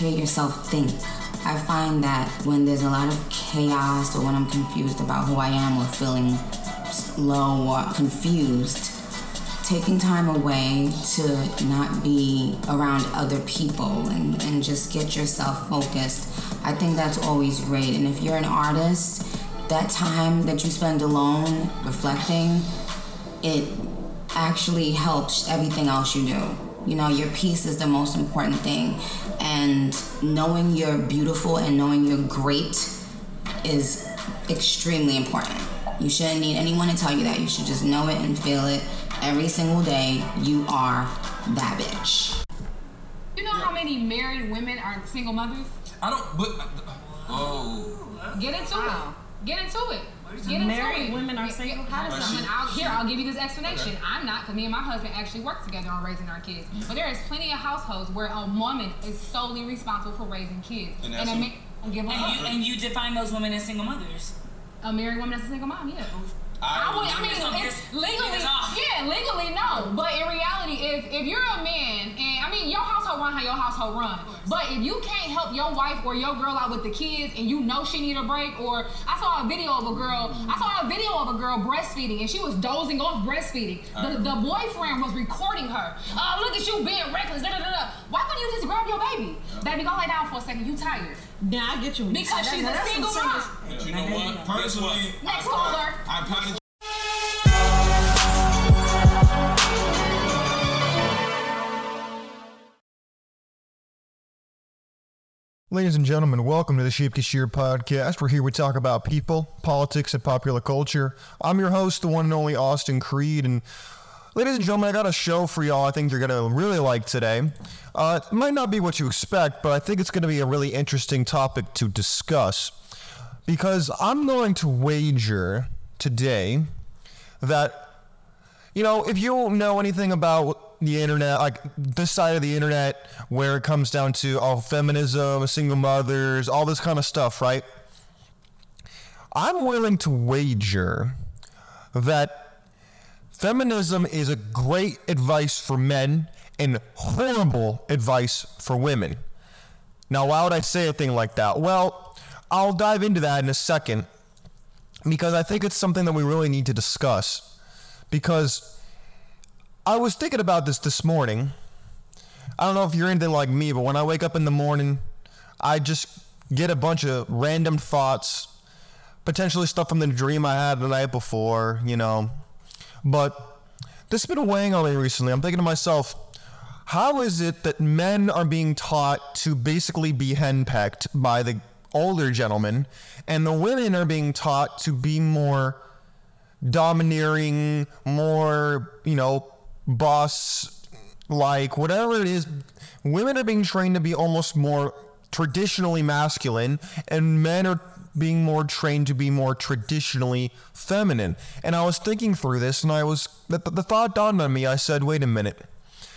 hear yourself think. I find that when there's a lot of chaos or when I'm confused about who I am or feeling low or confused, taking time away to not be around other people and, and just get yourself focused, I think that's always great. And if you're an artist, that time that you spend alone reflecting, it actually helps everything else you do. You know, your peace is the most important thing. And knowing you're beautiful and knowing you're great is extremely important. You shouldn't need anyone to tell you that. You should just know it and feel it every single day. You are that bitch. You know how many married women are single mothers? I don't. But oh, Get into it. Get into it. Get Married women are Get- single? get- How does that- I'll, here, I'll give you this explanation. I'm not, because me and my husband actually work together on raising our kids. But there is plenty of households where a woman is solely responsible for raising kids. And And, that's a who- man give And up. you and you define those women as single mothers. A married woman as a single mom, yeah. I, I, would, I mean, it's it's- legally, yeah, legally no. But in reality, if if you're a man, and I mean, your how your household run. But if you can't help your wife or your girl out with the kids, and you know she need a break, or I saw a video of a girl, I saw a video of a girl breastfeeding, and she was dozing off breastfeeding. The, uh-huh. the boyfriend was recording her. Oh, look at you being reckless. Da, da, da, da. Why couldn't you just grab your baby? Uh-huh. Baby, go lay down for a second. You tired? Now I get you. Because say she's that. a single mom. But you know what? Personally, Next I, caller. I Ladies and gentlemen, welcome to the Sheep Get Sheared podcast. We're here to talk about people, politics, and popular culture. I'm your host, the one and only Austin Creed, and ladies and gentlemen, I got a show for y'all. I think you're gonna really like today. Uh, it might not be what you expect, but I think it's gonna be a really interesting topic to discuss because I'm going to wager today that you know, if you know anything about the internet, like this side of the internet, where it comes down to all feminism, single mothers, all this kind of stuff, right? I'm willing to wager that feminism is a great advice for men and horrible advice for women. Now, why would I say a thing like that? Well, I'll dive into that in a second because I think it's something that we really need to discuss because I was thinking about this this morning. I don't know if you're anything like me, but when I wake up in the morning, I just get a bunch of random thoughts, potentially stuff from the dream I had the night before, you know. But this has been weighing on me recently. I'm thinking to myself, how is it that men are being taught to basically be henpecked by the older gentlemen, and the women are being taught to be more domineering, more, you know, boss like, whatever it is. Women are being trained to be almost more traditionally masculine, and men are being more trained to be more traditionally feminine. And I was thinking through this, and I was, the, the thought dawned on me. I said, wait a minute.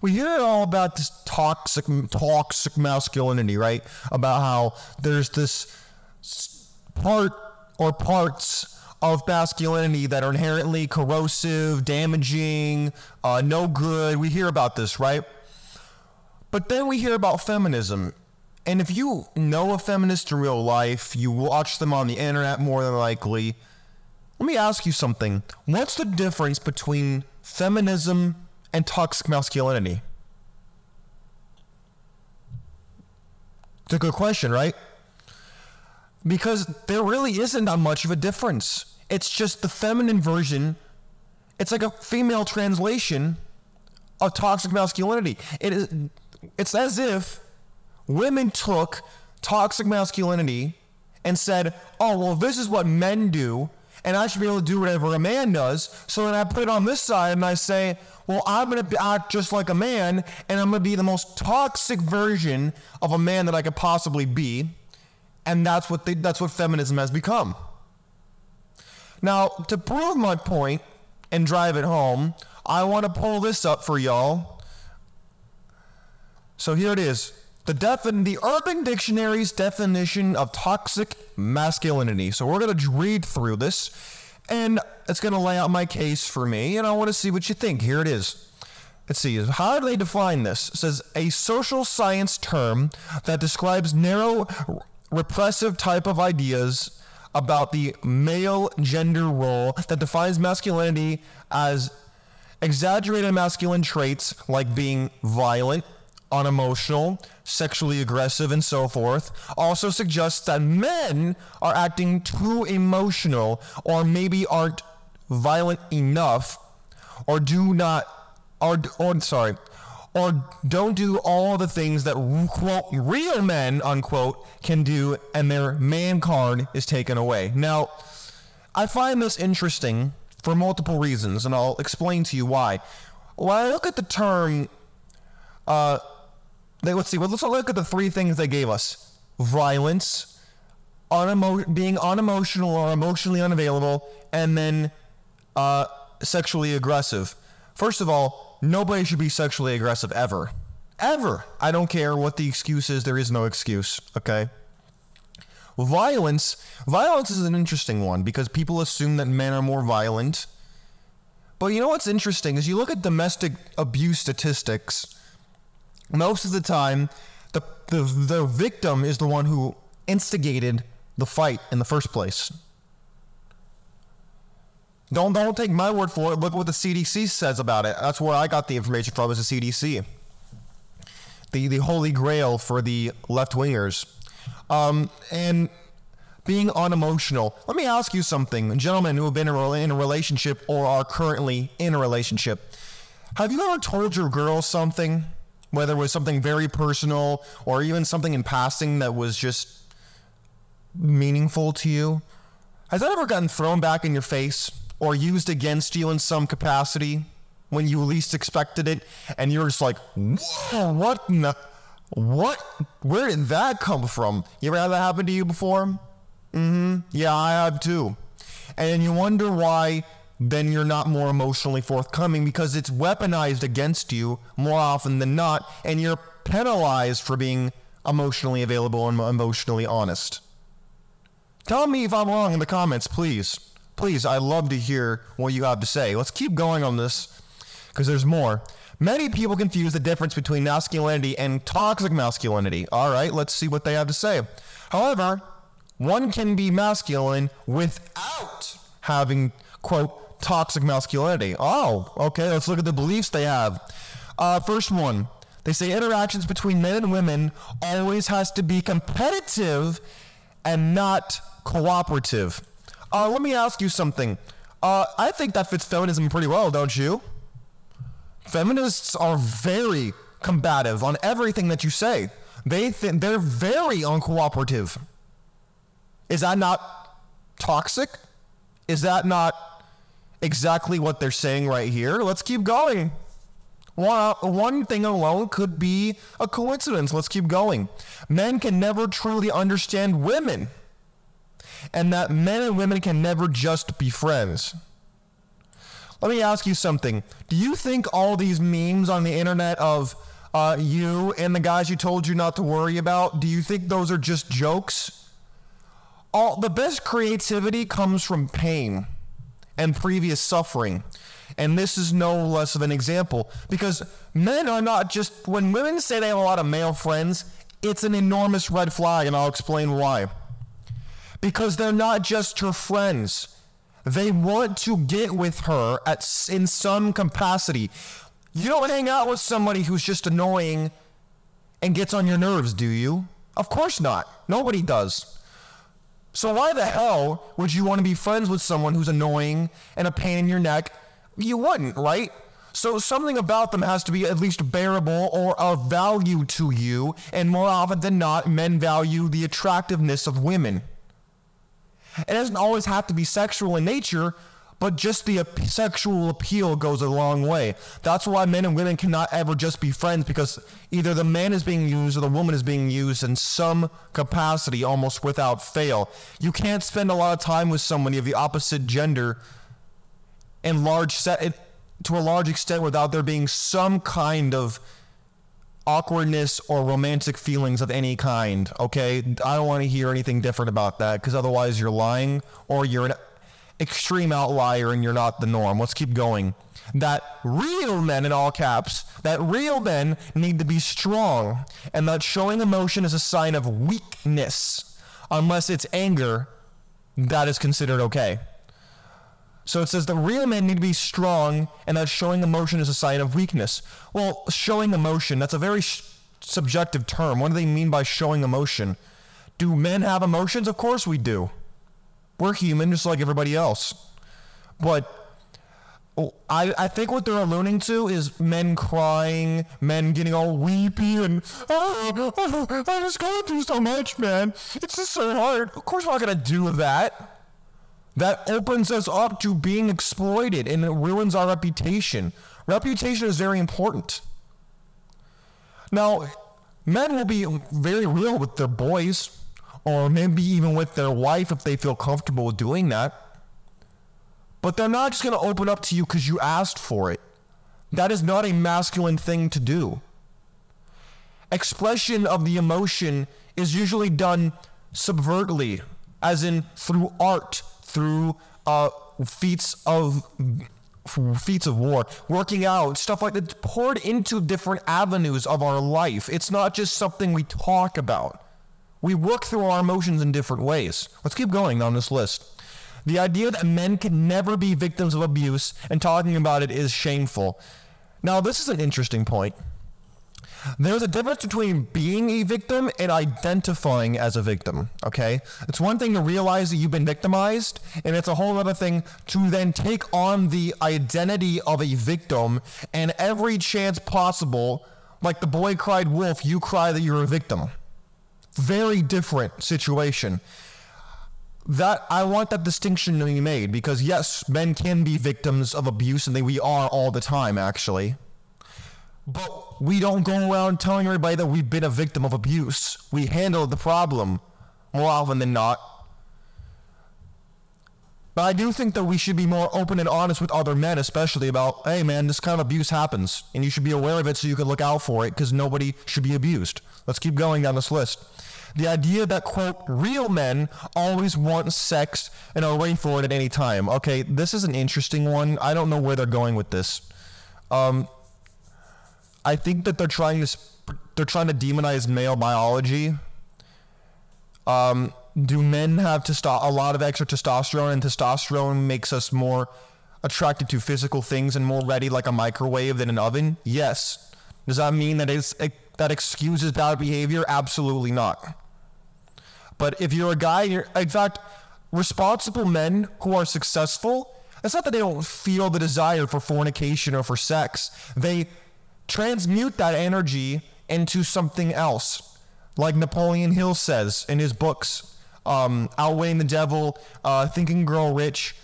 We hear all about this toxic, toxic masculinity, right? About how there's this part or parts of masculinity that are inherently corrosive, damaging, uh, no good. We hear about this, right? But then we hear about feminism. And if you know a feminist in real life, you watch them on the internet more than likely. Let me ask you something. What's the difference between feminism and toxic masculinity? It's a good question, right? because there really isn't that much of a difference. It's just the feminine version. It's like a female translation of toxic masculinity. It is. It's as if women took toxic masculinity and said, "Oh, well, this is what men do." And I should be able to do whatever a man does. So then I put it on this side and I say, well, I'm going to act just like a man and I'm going to be the most toxic version of a man that I could possibly be and that's what they, that's what feminism has become. Now, to prove my point and drive it home, I want to pull this up for y'all. So here it is. The defin- the Urban Dictionary's definition of toxic masculinity. So we're going to read through this and it's going to lay out my case for me and I want to see what you think. Here it is. let's see, how do they define this? It says a social science term that describes narrow, repressive type of ideas about the male gender role that defines masculinity as exaggerated masculine traits like being violent, unemotional, sexually aggressive, and so forth. Also suggests that men are acting too emotional or maybe aren't violent enough or do not or, or sorry or don't do all the things that quote real men unquote can do and their man card is taken away. Now i find this interesting for multiple reasons and i'll explain to you why. When i look at the term uh they, let's see well, let's look at the three things they gave us. Violence unemo- being unemotional or emotionally unavailable and then uh, sexually aggressive. First of all, nobody should be sexually aggressive ever. Ever. I don't care what the excuse is, there is no excuse, okay? Violence. Violence is an interesting one because people assume that men are more violent. But you know what's interesting is you look at domestic abuse statistics, most of the time, the, the, the victim is the one who instigated the fight in the first place. Don't don't take my word for it. Look what the CDC says about it. That's where I got the information from. Is the CDC, the the holy grail for the left wingers, um, and being unemotional. Let me ask you something, gentlemen who have been in a, in a relationship or are currently in a relationship. Have you ever told your girl something, whether it was something very personal or even something in passing that was just meaningful to you? Has that ever gotten thrown back in your face? Or used against you in some capacity when you least expected it, and you're just like, whoa, what the, what? Where did that come from? You ever had that happen to you before? Mm-hmm. Yeah, I have too. And you wonder why then you're not more emotionally forthcoming because it's weaponized against you more often than not, and you're penalized for being emotionally available and emotionally honest. Tell me if I'm wrong in the comments, please please, I'd love to hear what you have to say. Let's keep going on this because there's more. Many people confuse the difference between masculinity and toxic masculinity. All right, let's see what they have to say. However, one can be masculine without having, quote, toxic masculinity. Oh, okay, let's look at the beliefs they have. Uh, first one, they say interactions between men and women always has to be competitive and not cooperative. Uh, let me ask you something. Uh, I think that fits feminism pretty well, don't you? Feminists are very combative on everything that you say. They think they're very uncooperative. Is that not toxic? Is that not exactly what they're saying right here? Let's keep going. One, one thing alone could be a coincidence. Let's keep going. Men can never truly understand women and that men and women can never just be friends. Let me ask you something. Do you think all these memes on the internet of uh, you and the guys you told you not to worry about, do you think those are just jokes? All the best creativity comes from pain and previous suffering. And this is no less of an example because men are not just, when women say they have a lot of male friends, it's an enormous red flag, and I'll explain why because they're not just her friends. They want to get with her at in some capacity. You don't hang out with somebody who's just annoying and gets on your nerves, do you? Of course not. Nobody does. So why the hell would you want to be friends with someone who's annoying and a pain in your neck? You wouldn't, right? So something about them has to be at least bearable or of value to you, and more often than not, men value the attractiveness of women. It doesn't always have to be sexual in nature, but just the sexual appeal goes a long way. That's why men and women cannot ever just be friends because either the man is being used or the woman is being used in some capacity almost without fail. You can't spend a lot of time with somebody of the opposite gender in large set to a large extent without there being some kind of awkwardness or romantic feelings of any kind, okay? I don't want to hear anything different about that because otherwise you're lying or you're an extreme outlier and you're not the norm. Let's keep going. That real men, in all caps, that real men need to be strong, and that showing emotion is a sign of weakness, unless it's anger, that is considered okay. So it says the real men need to be strong, and that showing emotion is a sign of weakness. Well, showing emotion, that's a very sh- subjective term. What do they mean by showing emotion? Do men have emotions? Of course we do. We're human just like everybody else. But oh, I, I think what they're alluding to is men crying, men getting all weepy and, oh, oh, I just going through so much, man. It's just so hard. Of course, we're not going to do that. That opens us up to being exploited and it ruins our reputation. Reputation is very important. Now, men will be very real with their boys, or maybe even with their wife if they feel comfortable doing that. But they're not just going to open up to you because you asked for it. That is not a masculine thing to do. Expression of the emotion is usually done subvertly, as in through art, through uh, feats of feats of war, working out, stuff like that, poured into different avenues of our life. It's not just something we talk about. We work through our emotions in different ways. Let's keep going on this list. The idea that men can never be victims of abuse and talking about it is shameful. Now, this is an interesting point. There's a difference between being a victim and identifying as a victim, okay? It's one thing to realize that you've been victimized, and it's a whole other thing to then take on the identity of a victim and every chance possible, like the boy cried wolf, you cry that you're a victim. Very different situation. That I want that distinction to be made because yes, men can be victims of abuse and they, we are all the time actually. But we don't go around telling everybody that we've been a victim of abuse. We handle the problem more often than not. But I do think that we should be more open and honest with other men, especially about, hey man, this kind of abuse happens, and you should be aware of it so you can look out for it because nobody should be abused. Let's keep going down this list. The idea that, quote, real men always want sex and are ready for it at any time. Okay, this is an interesting one. I don't know where they're going with this. Um, I think that they're trying to they're trying to demonize male biology. Um, do men have testo- a lot of extra testosterone, and testosterone makes us more attracted to physical things and more ready like a microwave than an oven? Yes. Does that mean that it's, it, that excuses bad behavior? Absolutely not. But if you're a guy, you're, in fact, responsible men who are successful, it's not that they don't feel the desire for fornication or for sex. They transmute that energy into something else. Like Napoleon Hill says in his books, um, Outwitting the Devil, uh, Think and Grow Rich,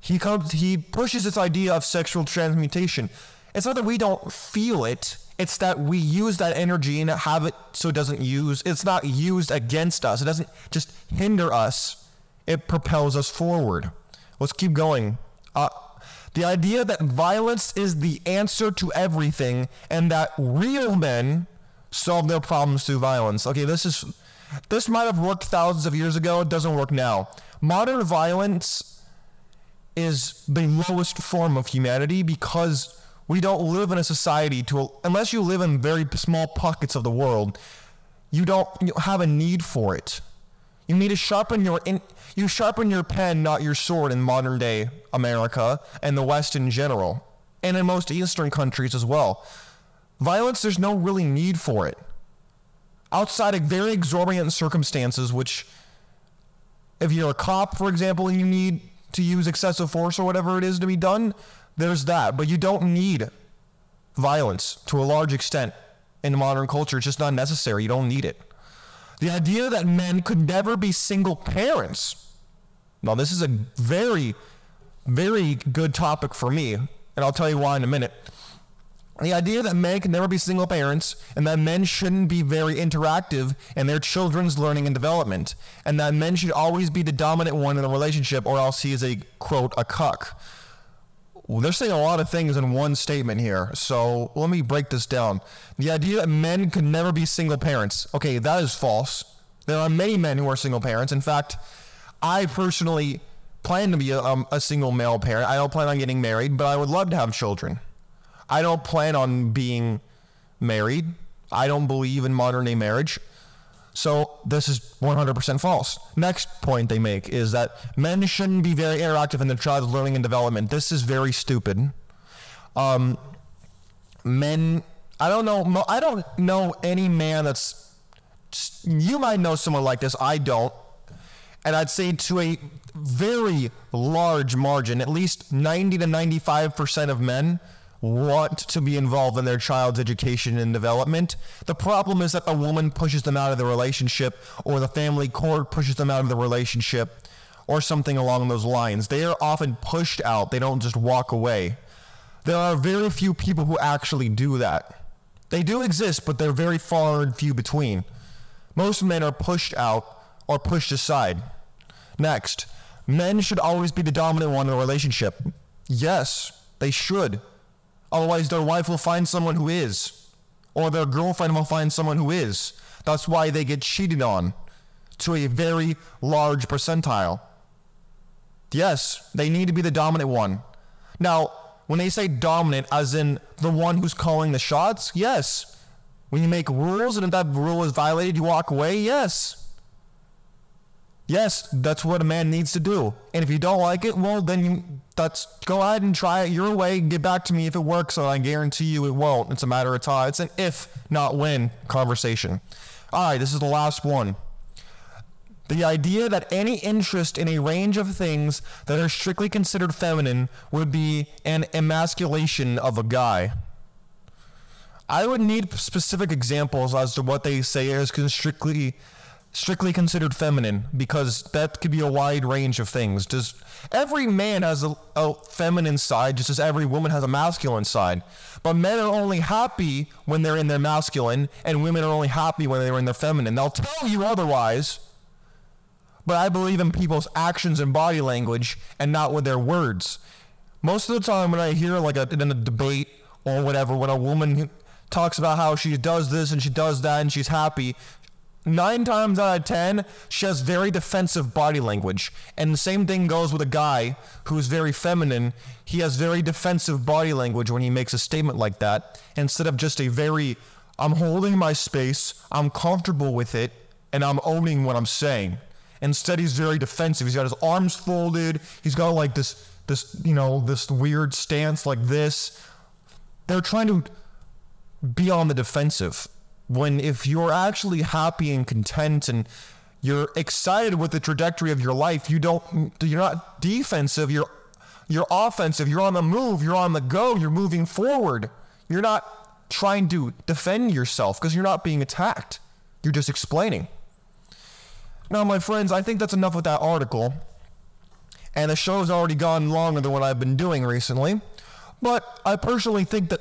he comes, he pushes this idea of sexual transmutation. It's not that we don't feel it; it's that we use that energy and have it so it doesn't use. It's not used against us. It doesn't just hinder us. It propels us forward. Let's keep going. Uh, the idea that violence is the answer to everything and that real men solve their problems through violence. Okay, this is this might have worked thousands of years ago. It doesn't work now. Modern violence is the lowest form of humanity because we don't live in a society to unless you live in very small pockets of the world, you don't have a need for it. You need to sharpen your in, you sharpen your pen, not your sword, in modern day America and the West in general, and in most Eastern countries as well. Violence, there's no really need for it. Outside of very exorbitant circumstances, which, if you're a cop, for example, and you need to use excessive force or whatever it is to be done, there's that. But you don't need violence to a large extent in modern culture. It's just not necessary. You don't need it. The idea that men could never be single parents. Now, this is a very, very good topic for me, and I'll tell you why in a minute. The idea that men can never be single parents and that men shouldn't be very interactive in their children's learning and development, and that men should always be the dominant one in the relationship or else he is a quote, a cuck. Well, they're saying a lot of things in one statement here. So let me break this down. The idea that men could never be single parents. Okay, that is false. There are many men who are single parents. In fact, I personally plan to be a, um, a single male parent. I don't plan on getting married, but I would love to have children. I don't plan on being married. I don't believe in modern day marriage. So this is 100% false. Next point they make is that men shouldn't be very interactive in their child's learning and development. This is very stupid. Um, men, I don't know. I don't know any man that's. You might know someone like this. I don't. And I'd say to a very large margin, at least 90 to 95% of men want to be involved in their child's education and development. The problem is that the woman pushes them out of the relationship or the family court pushes them out of the relationship or something along those lines. They are often pushed out. They don't just walk away. There are very few people who actually do that. They do exist, but they're very far and few between. Most men are pushed out or pushed aside. Next, men should always be the dominant one in a relationship. Yes, they should. Otherwise, their wife will find someone who is, or their girlfriend will find someone who is. That's why they get cheated on to a very large percentile. Yes, they need to be the dominant one. Now, when they say dominant, as in the one who's calling the shots, yes. When you make rules and if that rule is violated, you walk away, yes. Yes, that's what a man needs to do. And if you don't like it, well, then you, that's go ahead and try it your way. Get back to me if it works, and I guarantee you it won't. It's a matter of time. It's an if, not when conversation. All right, this is the last one. The idea that any interest in a range of things that are strictly considered feminine would be an emasculation of a guy. I would need specific examples as to what they say is strictly strictly considered feminine because that could be a wide range of things. Does every man has a, a feminine side just as every woman has a masculine side? But men are only happy when they're in their masculine and women are only happy when they're in their feminine. They'll tell you otherwise. But I believe in people's actions and body language and not with their words. Most of the time when I hear like a, in a debate or whatever, when a woman talks about how she does this and she does that and she's happy, nine times out of ten, she has very defensive body language. And the same thing goes with a guy who's very feminine. He has very defensive body language when he makes a statement like that, instead of just a very, I'm holding my space, I'm comfortable with it, and I'm owning what I'm saying. Instead, he's very defensive. He's got his arms folded. He's got like this, this, you know, this weird stance like this. They're trying to be on the defensive when if you're actually happy and content and you're excited with the trajectory of your life you don't you're not defensive you're you're offensive you're on the move you're on the go you're moving forward. You're not trying to defend yourself because you're not being attacked. You're just explaining. Now my friends i think that's enough with that article. And the show's already gone longer than what i've been doing recently. But i personally think that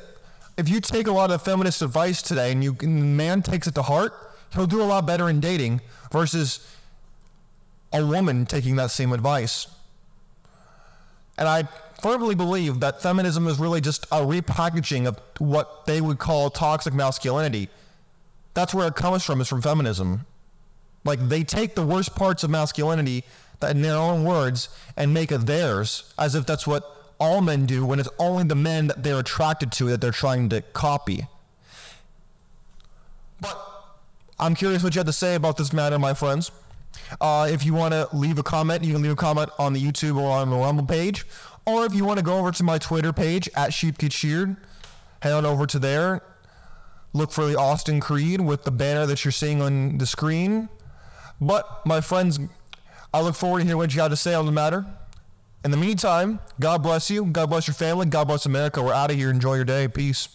if you take a lot of feminist advice today and you and the man takes it to heart, he'll do a lot better in dating versus a woman taking that same advice. And I firmly believe that feminism is really just a repackaging of what they would call toxic masculinity. That's where it comes from, is from feminism. Like they take the worst parts of masculinity that in their own words and make it theirs as if that's what all men do when it's only the men that they're attracted to that they're trying to copy. But I'm curious what you have to say about this matter, my friends. Uh, if you want to leave a comment, you can leave a comment on the YouTube or on the Rumble page. Or if you want to go over to my Twitter page, at Sheep Get Sheared, head on over to there. Look for the Austin Creed with the banner that you're seeing on the screen. But, my friends, I look forward to hear what you have to say on the matter. In the meantime, God bless you. God bless your family. God bless America. We're out of here. Enjoy your day. Peace.